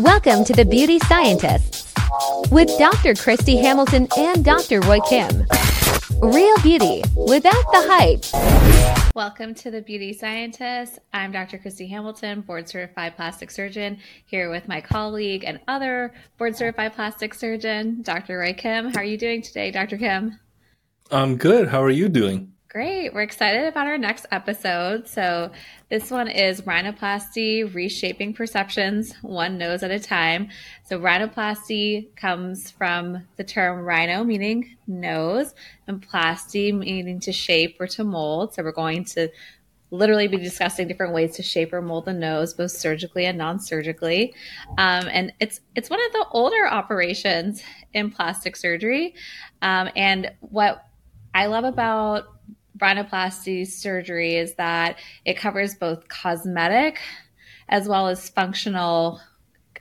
Welcome to the Beauty Scientists with Dr. Kristy Hamilton and Dr. Roy Kim. Real beauty without the hype. Welcome to the Beauty Scientists. I'm Dr. Kristy Hamilton, board certified plastic surgeon, here with my colleague and other board certified plastic surgeon, Dr. Roy Kim. How are you doing today, Dr. Kim? I'm good. How are you doing? Great. We're excited about our next episode. So, this one is rhinoplasty reshaping perceptions, one nose at a time. So, rhinoplasty comes from the term rhino, meaning nose, and plasty, meaning to shape or to mold. So, we're going to literally be discussing different ways to shape or mold the nose, both surgically and non-surgically. Um, and it's it's one of the older operations in plastic surgery. Um, and what I love about rhinoplasty surgery is that it covers both cosmetic as well as functional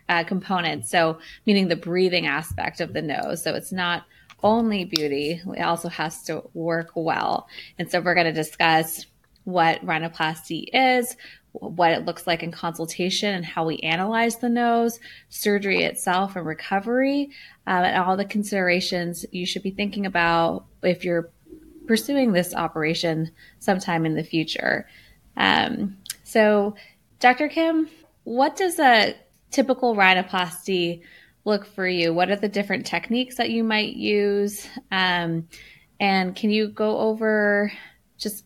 uh, components. So, meaning the breathing aspect of the nose. So, it's not only beauty, it also has to work well. And so, we're going to discuss what rhinoplasty is, what it looks like in consultation, and how we analyze the nose, surgery itself, and recovery, uh, and all the considerations you should be thinking about if you're pursuing this operation sometime in the future. Um, so, Dr. Kim, what does a typical rhinoplasty look for you? What are the different techniques that you might use? Um, and can you go over just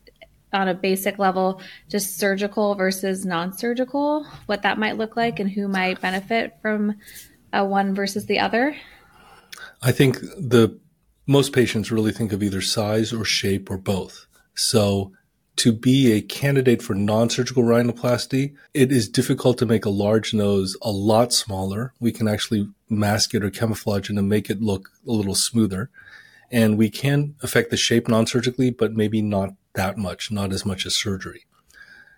on a basic level, just surgical versus non surgical, what that might look like and who might benefit from uh, one versus the other? I think the most patients really think of either size or shape or both. So to be a candidate for non-surgical rhinoplasty, it is difficult to make a large nose a lot smaller. We can actually mask it or camouflage it and make it look a little smoother. And we can affect the shape non-surgically, but maybe not that much, not as much as surgery.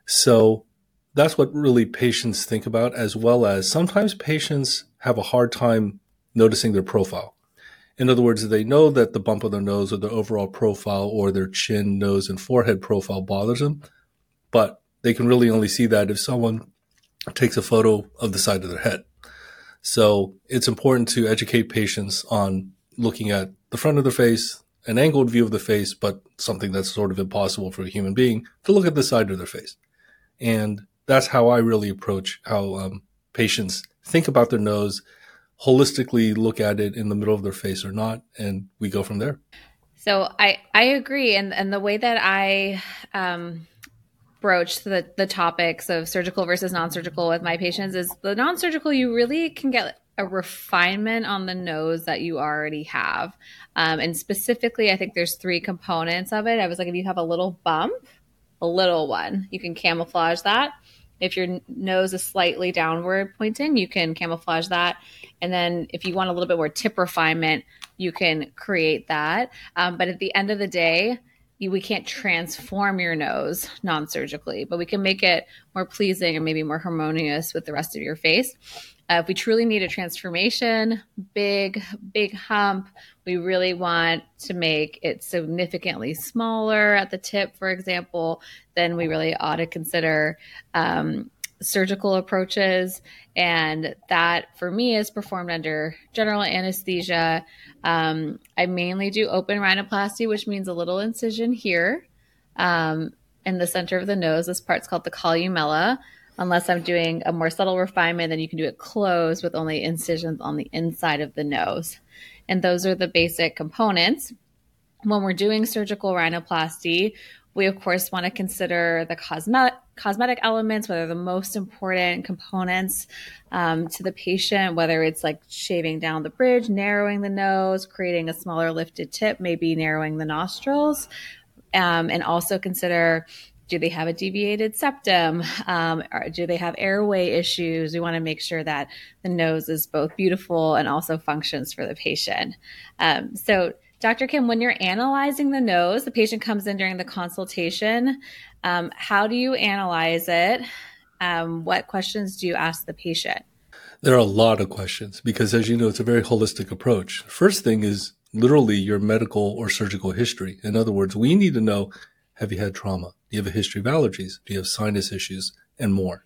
So that's what really patients think about, as well as sometimes patients have a hard time noticing their profile. In other words, they know that the bump of their nose or the overall profile or their chin, nose, and forehead profile bothers them, but they can really only see that if someone takes a photo of the side of their head. So it's important to educate patients on looking at the front of the face, an angled view of the face, but something that's sort of impossible for a human being to look at the side of their face. And that's how I really approach how um, patients think about their nose holistically look at it in the middle of their face or not, and we go from there. So I I agree, and and the way that I um, broach the the topics of surgical versus non-surgical with my patients is the non-surgical you really can get a refinement on the nose that you already have, um, and specifically I think there's three components of it. I was like, if you have a little bump, a little one, you can camouflage that. If your nose is slightly downward pointing, you can camouflage that. And then if you want a little bit more tip refinement, you can create that. Um, but at the end of the day, you, we can't transform your nose non surgically, but we can make it more pleasing and maybe more harmonious with the rest of your face. Uh, if we truly need a transformation, big, big hump, we really want to make it significantly smaller at the tip, for example, then we really ought to consider um, surgical approaches. And that for me is performed under general anesthesia. Um, I mainly do open rhinoplasty, which means a little incision here um, in the center of the nose. This part's called the columella. Unless I'm doing a more subtle refinement, then you can do it closed with only incisions on the inside of the nose. And those are the basic components. When we're doing surgical rhinoplasty, we, of course, want to consider the cosmetic, cosmetic elements, whether the most important components um, to the patient, whether it's like shaving down the bridge, narrowing the nose, creating a smaller lifted tip, maybe narrowing the nostrils, um, and also consider do they have a deviated septum? Um, do they have airway issues? We want to make sure that the nose is both beautiful and also functions for the patient. Um, so, Dr. Kim, when you're analyzing the nose, the patient comes in during the consultation. Um, how do you analyze it? Um, what questions do you ask the patient? There are a lot of questions because, as you know, it's a very holistic approach. First thing is literally your medical or surgical history. In other words, we need to know have you had trauma? You have a history of allergies? Do you have sinus issues? And more.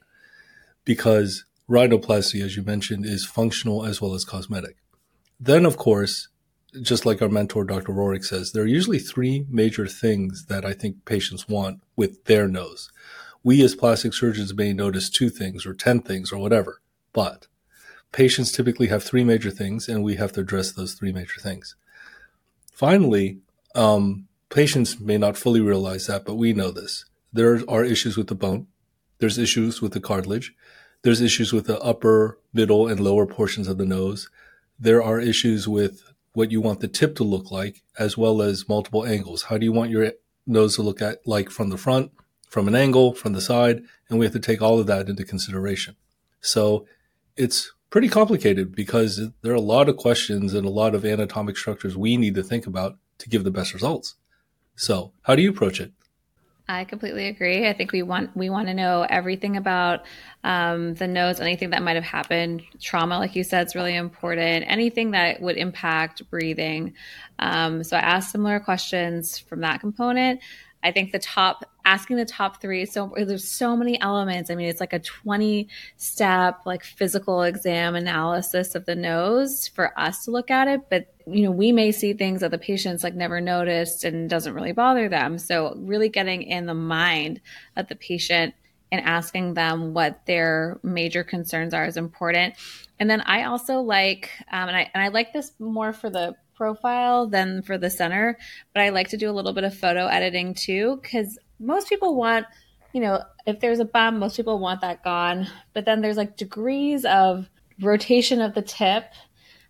Because rhinoplasty, as you mentioned, is functional as well as cosmetic. Then, of course, just like our mentor, Dr. Rohrich says, there are usually three major things that I think patients want with their nose. We as plastic surgeons may notice two things or 10 things or whatever, but patients typically have three major things and we have to address those three major things. Finally, um, patients may not fully realize that, but we know this. There are issues with the bone. There's issues with the cartilage. There's issues with the upper, middle, and lower portions of the nose. There are issues with what you want the tip to look like, as well as multiple angles. How do you want your nose to look at, like from the front, from an angle, from the side? And we have to take all of that into consideration. So it's pretty complicated because there are a lot of questions and a lot of anatomic structures we need to think about to give the best results. So how do you approach it? I completely agree. I think we want we want to know everything about um, the nose, anything that might have happened, trauma, like you said, is really important. Anything that would impact breathing. Um, so I asked similar questions from that component. I think the top asking the top three. So there's so many elements. I mean, it's like a 20 step like physical exam analysis of the nose for us to look at it. But you know, we may see things that the patients like never noticed and doesn't really bother them. So really getting in the mind of the patient and asking them what their major concerns are is important. And then I also like, um, and I and I like this more for the profile than for the center, but I like to do a little bit of photo editing too because most people want, you know, if there's a bump, most people want that gone. But then there's like degrees of rotation of the tip.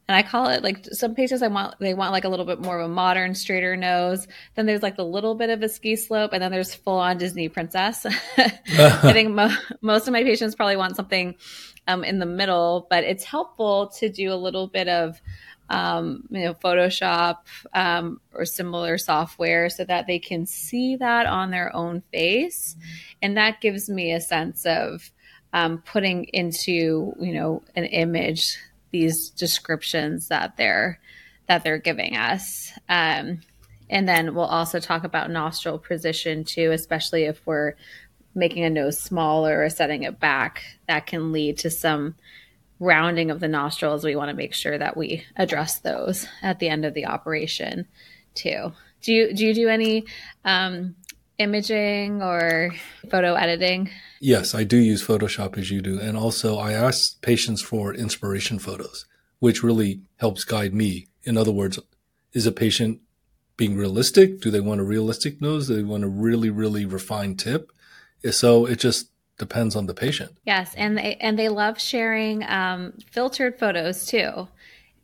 And I call it like some patients I want they want like a little bit more of a modern straighter nose. Then there's like the little bit of a ski slope, and then there's full on Disney princess. I think mo- most of my patients probably want something um, in the middle, but it's helpful to do a little bit of um, you know, Photoshop um, or similar software so that they can see that on their own face. And that gives me a sense of um, putting into, you know, an image these descriptions that they're that they're giving us. Um, and then we'll also talk about nostril position too, especially if we're making a nose smaller or setting it back. That can lead to some rounding of the nostrils, we want to make sure that we address those at the end of the operation too. Do you do you do any um, imaging or photo editing? Yes, I do use Photoshop as you do, and also I ask patients for inspiration photos, which really helps guide me. In other words, is a patient being realistic? Do they want a realistic nose? Do they want a really really refined tip? So it just depends on the patient. Yes, and they and they love sharing um, filtered photos too.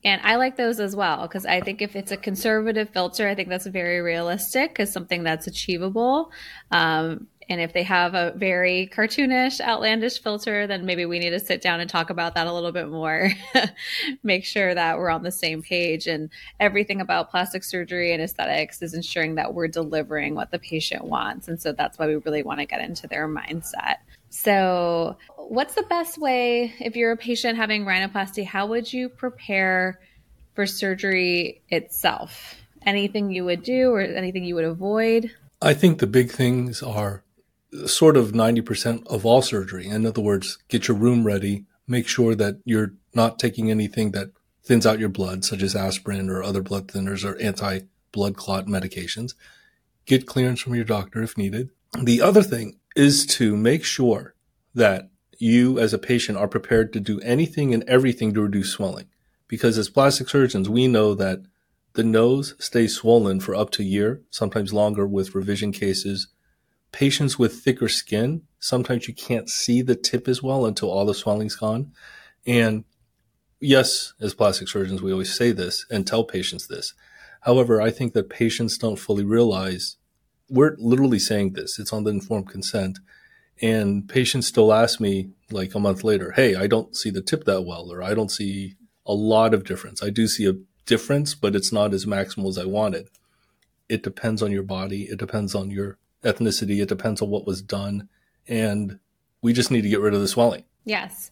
And I like those as well because I think if it's a conservative filter, I think that's very realistic as something that's achievable. Um, and if they have a very cartoonish, outlandish filter, then maybe we need to sit down and talk about that a little bit more. Make sure that we're on the same page. And everything about plastic surgery and aesthetics is ensuring that we're delivering what the patient wants. And so that's why we really want to get into their mindset. So, what's the best way if you're a patient having rhinoplasty? How would you prepare for surgery itself? Anything you would do or anything you would avoid? I think the big things are sort of 90% of all surgery. In other words, get your room ready, make sure that you're not taking anything that thins out your blood, such as aspirin or other blood thinners or anti blood clot medications. Get clearance from your doctor if needed. The other thing is to make sure that you as a patient are prepared to do anything and everything to reduce swelling. Because as plastic surgeons, we know that the nose stays swollen for up to a year, sometimes longer with revision cases. Patients with thicker skin, sometimes you can't see the tip as well until all the swelling's gone. And yes, as plastic surgeons, we always say this and tell patients this. However, I think that patients don't fully realize we're literally saying this. It's on the informed consent. And patients still ask me like a month later, Hey, I don't see the tip that well, or I don't see a lot of difference. I do see a difference, but it's not as maximal as I wanted. It depends on your body. It depends on your ethnicity. It depends on what was done. And we just need to get rid of the swelling. Yes.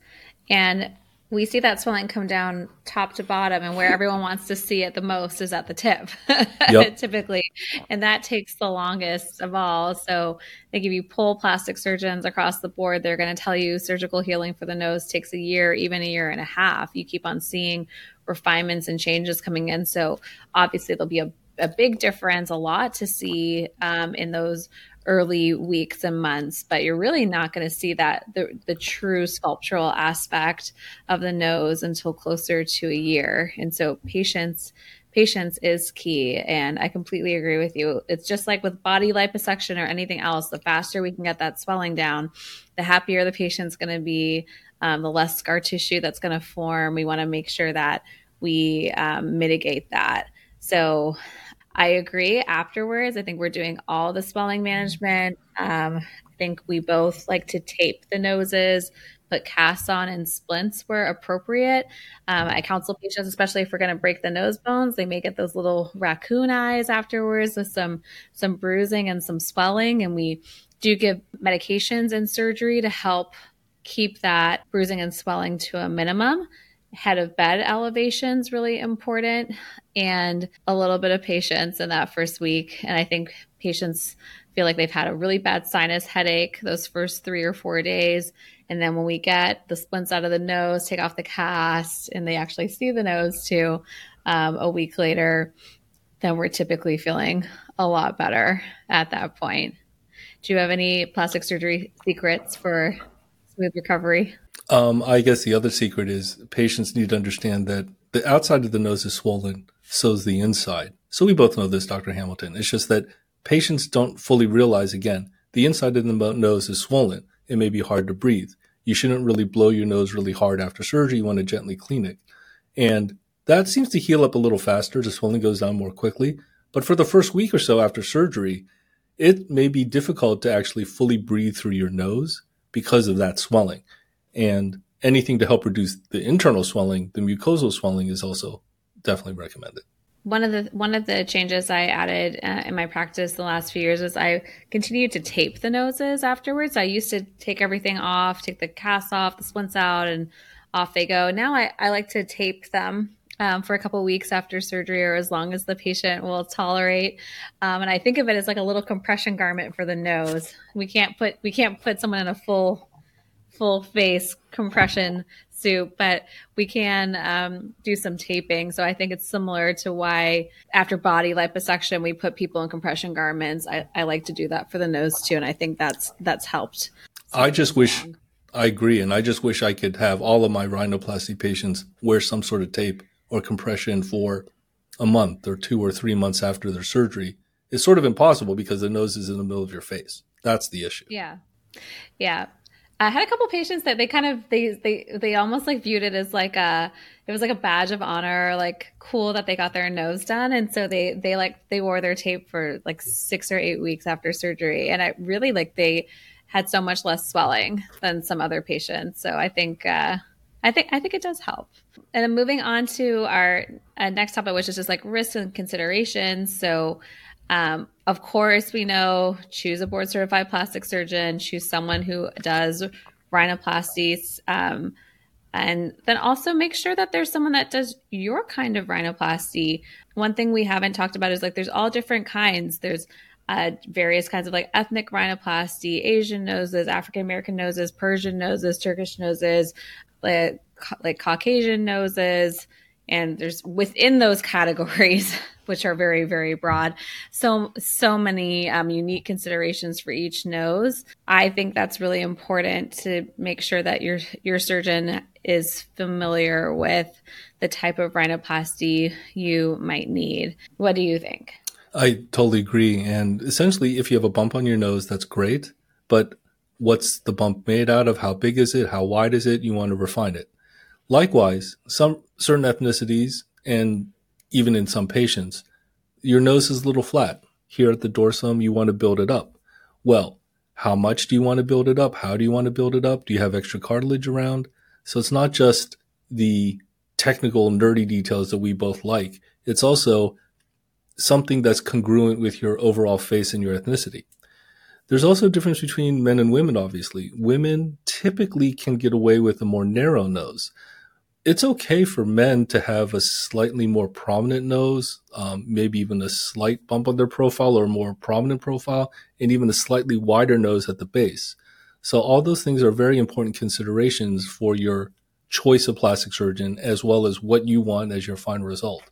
And we see that swelling come down top to bottom and where everyone wants to see it the most is at the tip yep. typically. And that takes the longest of all. So they give you pull plastic surgeons across the board. They're going to tell you surgical healing for the nose takes a year even a year and a half. You keep on seeing refinements and changes coming in. So obviously there'll be a, a big difference a lot to see um, in those early weeks and months, but you're really not going to see that the, the true sculptural aspect of the nose until closer to a year. And so patience patience is key and i completely agree with you. It's just like with body liposuction or anything else the faster we can get that swelling down the happier the patient's going to be um, the less scar tissue that's going to form. We want to make sure that we um, mitigate that. So I agree. Afterwards, I think we're doing all the swelling management. Um, I think we both like to tape the noses, put casts on and splints where appropriate. Um, I counsel patients, especially if we're going to break the nose bones, they may get those little raccoon eyes afterwards with some some bruising and some swelling, and we do give medications in surgery to help keep that bruising and swelling to a minimum head of bed elevation is really important and a little bit of patience in that first week. And I think patients feel like they've had a really bad sinus headache those first three or four days. And then when we get the splints out of the nose, take off the cast, and they actually see the nose too um, a week later, then we're typically feeling a lot better at that point. Do you have any plastic surgery secrets for smooth recovery? Um, I guess the other secret is patients need to understand that the outside of the nose is swollen, so is the inside. So we both know this, Dr. Hamilton. It's just that patients don't fully realize again, the inside of the nose is swollen. It may be hard to breathe. You shouldn't really blow your nose really hard after surgery. You want to gently clean it. And that seems to heal up a little faster. The swelling goes down more quickly. But for the first week or so after surgery, it may be difficult to actually fully breathe through your nose because of that swelling. And anything to help reduce the internal swelling, the mucosal swelling is also definitely recommended. One of the one of the changes I added uh, in my practice the last few years was I continued to tape the noses afterwards. I used to take everything off, take the cast off, the splints out, and off they go. Now I, I like to tape them um, for a couple weeks after surgery or as long as the patient will tolerate. Um, and I think of it as like a little compression garment for the nose. We can't put we can't put someone in a full full face compression suit, but we can um, do some taping. So I think it's similar to why after body liposuction we put people in compression garments. I, I like to do that for the nose too, and I think that's that's helped. I just wish I agree, and I just wish I could have all of my rhinoplasty patients wear some sort of tape or compression for a month or two or three months after their surgery. It's sort of impossible because the nose is in the middle of your face. That's the issue. Yeah. Yeah. I had a couple patients that they kind of they they they almost like viewed it as like a it was like a badge of honor, like cool that they got their nose done, and so they they like they wore their tape for like six or eight weeks after surgery, and I really like they had so much less swelling than some other patients. So I think uh, I think I think it does help. And then moving on to our uh, next topic, which is just like risks and considerations. So um, of course, we know choose a board certified plastic surgeon, choose someone who does rhinoplasties. Um, and then also make sure that there's someone that does your kind of rhinoplasty. One thing we haven't talked about is like there's all different kinds. There's uh, various kinds of like ethnic rhinoplasty, Asian noses, African American noses, Persian noses, Turkish noses, like, like Caucasian noses. And there's within those categories, which are very very broad so so many um, unique considerations for each nose i think that's really important to make sure that your your surgeon is familiar with the type of rhinoplasty you might need. What do you think? I totally agree. And essentially if you have a bump on your nose that's great. But what's the bump made out of? How big is it? How wide is it? You want to refine it likewise some certain ethnicities and even in some patients, your nose is a little flat. Here at the dorsum, you want to build it up. Well, how much do you want to build it up? How do you want to build it up? Do you have extra cartilage around? So it's not just the technical nerdy details that we both like. It's also something that's congruent with your overall face and your ethnicity. There's also a difference between men and women, obviously. Women typically can get away with a more narrow nose, it's okay for men to have a slightly more prominent nose, um, maybe even a slight bump on their profile or a more prominent profile, and even a slightly wider nose at the base. So all those things are very important considerations for your choice of plastic surgeon as well as what you want as your final result.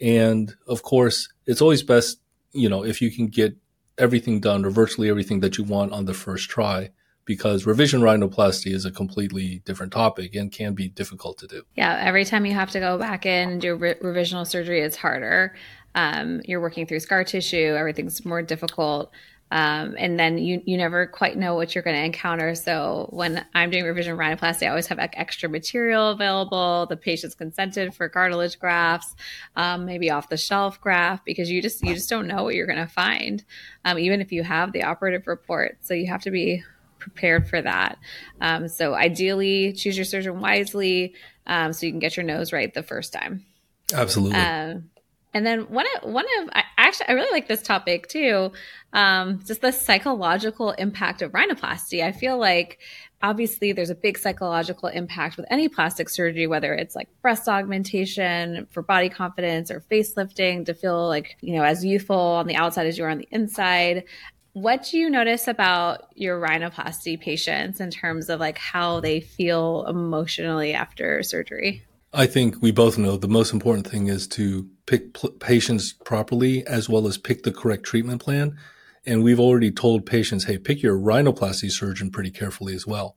And of course, it's always best, you know, if you can get everything done or virtually everything that you want on the first try because revision rhinoplasty is a completely different topic and can be difficult to do. Yeah, every time you have to go back in and do re- revisional surgery, it's harder. Um, you're working through scar tissue, everything's more difficult. Um, and then you you never quite know what you're going to encounter. So when I'm doing revision rhinoplasty, I always have like extra material available. The patient's consented for cartilage grafts, um, maybe off the shelf graft, because you just you just don't know what you're going to find, um, even if you have the operative report. So you have to be prepared for that. Um, so ideally, choose your surgeon wisely um, so you can get your nose right the first time. Absolutely. Uh, and then one of one of I, actually I really like this topic too, um, just the psychological impact of rhinoplasty. I feel like obviously there's a big psychological impact with any plastic surgery, whether it's like breast augmentation for body confidence or facelifting to feel like you know as youthful on the outside as you are on the inside. What do you notice about your rhinoplasty patients in terms of like how they feel emotionally after surgery? I think we both know the most important thing is to pick pl- patients properly as well as pick the correct treatment plan. And we've already told patients, hey, pick your rhinoplasty surgeon pretty carefully as well.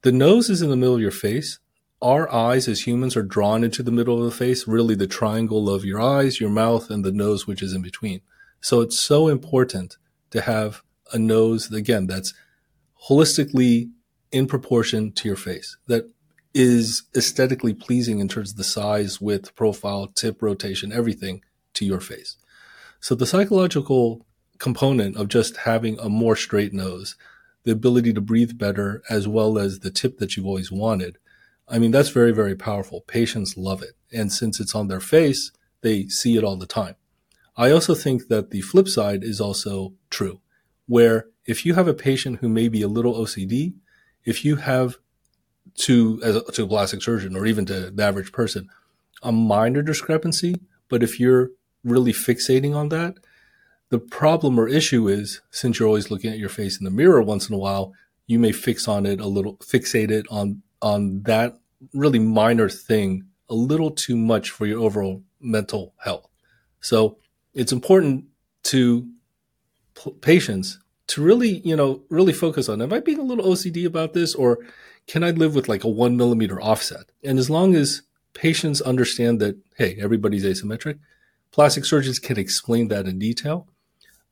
The nose is in the middle of your face. Our eyes as humans are drawn into the middle of the face, really the triangle of your eyes, your mouth, and the nose, which is in between. So it's so important to have a nose, again, that's holistically in proportion to your face, that is aesthetically pleasing in terms of the size, width, profile, tip rotation, everything to your face. So the psychological component of just having a more straight nose, the ability to breathe better, as well as the tip that you've always wanted. I mean, that's very, very powerful. Patients love it. And since it's on their face, they see it all the time. I also think that the flip side is also true, where if you have a patient who may be a little OCD, if you have to as a, to a plastic surgeon or even to the average person a minor discrepancy but if you're really fixating on that the problem or issue is since you're always looking at your face in the mirror once in a while you may fix on it a little fixate it on on that really minor thing a little too much for your overall mental health. So it's important to p- patients to really you know really focus on am i being a little ocd about this or can I live with like a one millimeter offset? And as long as patients understand that, hey, everybody's asymmetric, plastic surgeons can explain that in detail.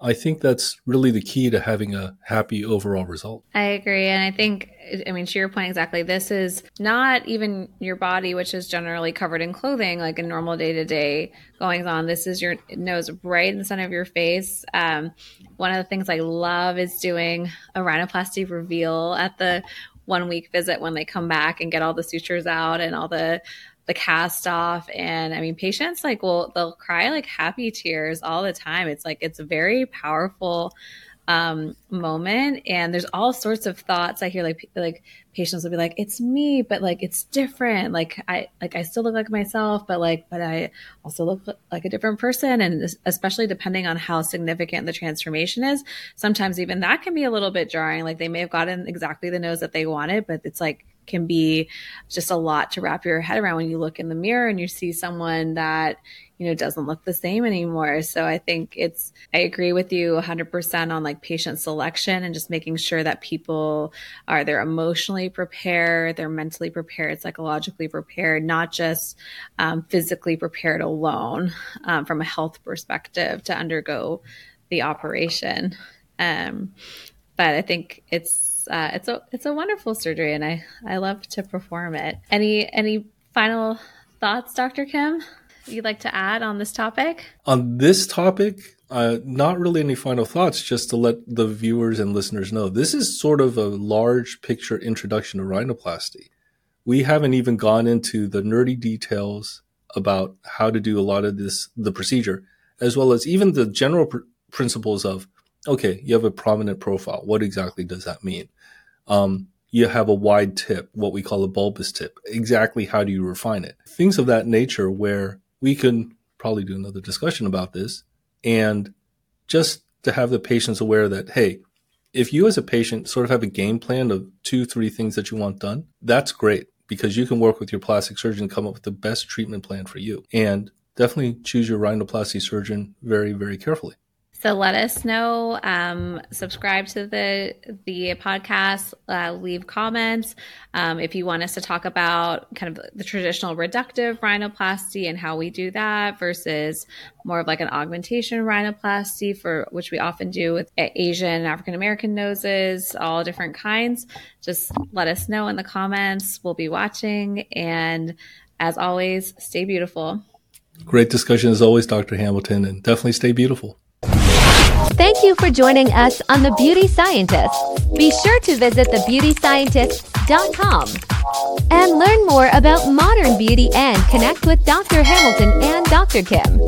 I think that's really the key to having a happy overall result. I agree. And I think, I mean, to your point exactly, this is not even your body, which is generally covered in clothing, like a normal day to day goings on. This is your nose right in the center of your face. Um, one of the things I love is doing a rhinoplasty reveal at the one week visit when they come back and get all the sutures out and all the the cast off. And i mean patients like will they'll cry like happy tears all the time. It's like it's a very powerful um, moment. And there's all sorts of thoughts. I hear like like patients will be like it's me but like it's different. Like i like i still look like myself but like but i also look like a different person. And especially depending on how significant the transformation is sometimes even that can be a little bit jarring. Like they may have gotten exactly the nose that they wanted but it's like can be just a lot to wrap your head around when you look in the mirror and you see someone that you know doesn't look the same anymore. So i think it's i agree with you 100% on like patient selection and just making sure that people are they're emotionally prepared they're mentally prepared psychologically prepared not just um, physically prepared alone um, from a health perspective to undergo the operation. Um, but i think it's uh, it's a it's a wonderful surgery, and I I love to perform it. Any any final thoughts, Dr. Kim? You'd like to add on this topic? On this topic, uh, not really any final thoughts, just to let the viewers and listeners know. This is sort of a large picture introduction to rhinoplasty. We haven't even gone into the nerdy details about how to do a lot of this, the procedure, as well as even the general pr- principles of okay, you have a prominent profile. What exactly does that mean? Um, you have a wide tip, what we call a bulbous tip. Exactly how do you refine it? Things of that nature where we can probably do another discussion about this and just to have the patients aware that, hey, if you as a patient sort of have a game plan of two, three things that you want done, that's great because you can work with your plastic surgeon and come up with the best treatment plan for you. And definitely choose your rhinoplasty surgeon very, very carefully. So let us know. Um, subscribe to the the podcast. Uh, leave comments um, if you want us to talk about kind of the traditional reductive rhinoplasty and how we do that versus more of like an augmentation rhinoplasty for which we often do with Asian African American noses, all different kinds. Just let us know in the comments. We'll be watching, and as always, stay beautiful. Great discussion as always, Dr. Hamilton, and definitely stay beautiful. Thank you for joining us on The Beauty Scientist. Be sure to visit thebeautyscientist.com and learn more about modern beauty and connect with Dr. Hamilton and Dr. Kim.